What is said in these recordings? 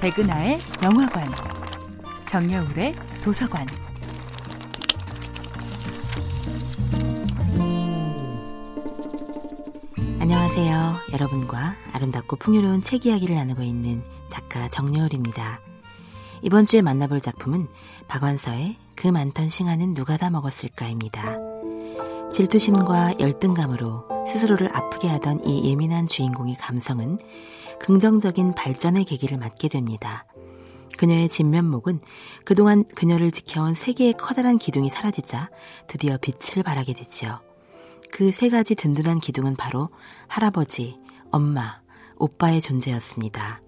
백은하의 영화관, 정여울의 도서관. 안녕하세요. 여러분과 아름답고 풍요로운 책 이야기를 나누고 있는 작가 정여울입니다. 이번 주에 만나볼 작품은 박완서의 그 많던 싱하는 누가 다 먹었을까입니다. 질투심과 열등감으로 스스로를 아프게 하던 이 예민한 주인공의 감성은 긍정적인 발전의 계기를 맞게 됩니다. 그녀의 진면목은 그동안 그녀를 지켜온 세 개의 커다란 기둥이 사라지자 드디어 빛을 발하게 되지요. 그 세 가지 든든한 기둥은 바로 할아버지, 엄마, 오빠의 존재였습니다.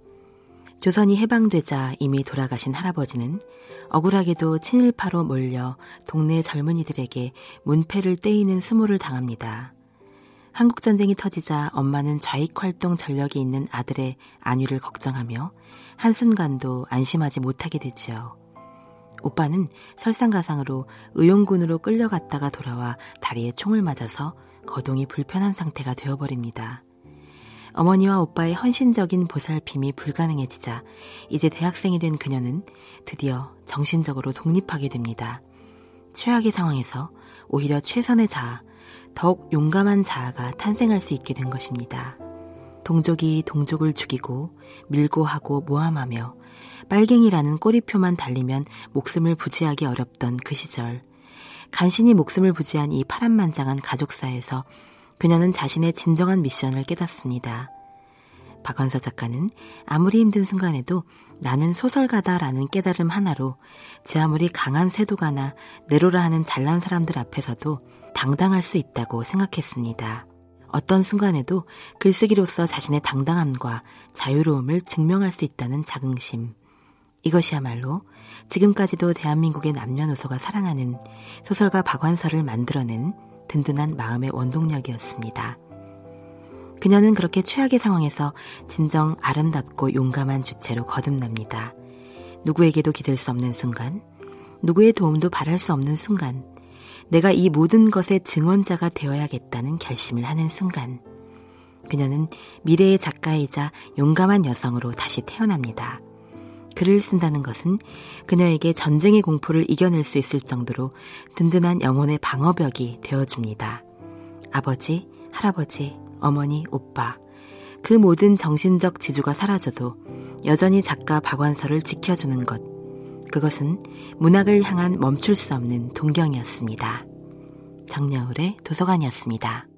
조선이 해방되자 이미 돌아가신 할아버지는 억울하게도 친일파로 몰려 동네 젊은이들에게 문패를 떼이는 수모를 당합니다. 한국전쟁이 터지자 엄마는 좌익 활동 전력이 있는 아들의 안위를 걱정하며 한순간도 안심하지 못하게 되지요. 오빠는 설상가상으로 의용군으로 끌려갔다가 돌아와 다리에 총을 맞아서 거동이 불편한 상태가 되어버립니다. 어머니와 오빠의 헌신적인 보살핌이 불가능해지자 이제 대학생이 된 그녀는 드디어 정신적으로 독립하게 됩니다. 최악의 상황에서 오히려 최선의 자아, 더욱 용감한 자아가 탄생할 수 있게 된 것입니다. 동족이 동족을 죽이고 밀고 하고 모함하며 빨갱이라는 꼬리표만 달리면 목숨을 부지하기 어렵던 그 시절 간신히 목숨을 부지한 이 파란만장한 가족사에서 그녀는 자신의 진정한 미션을 깨닫습니다. 박원서 작가는 아무리 힘든 순간에도 나는 소설가다라는 깨달음 하나로 제 아무리 강한 쇄도가나 내로라 하는 잘난 사람들 앞에서도 당당할 수 있다고 생각했습니다. 어떤 순간에도 글쓰기로서 자신의 당당함과 자유로움을 증명할 수 있다는 자긍심. 이것이야말로 지금까지도 대한민국의 남녀노소가 사랑하는 소설가 박완서를 만들어낸 든든한 마음의 원동력이었습니다. 그녀는 그렇게 최악의 상황에서 진정 아름답고 용감한 주체로 거듭납니다. 누구에게도 기댈 수 없는 순간, 누구의 도움도 바랄 수 없는 순간, 내가 이 모든 것의 증언자가 되어야겠다는 결심을 하는 순간, 그녀는 미래의 작가이자 용감한 여성으로 다시 태어납니다. 글을 쓴다는 것은 그녀에게 전쟁의 공포를 이겨낼 수 있을 정도로 든든한 영혼의 방어벽이 되어줍니다. 아버지, 할아버지, 어머니, 오빠. 그 모든 정신적 지주가 사라져도 여전히 작가 박완서를 지켜주는 것. 그것은 문학을 향한 멈출 수 없는 동경이었습니다. 정여울의 도서관이었습니다.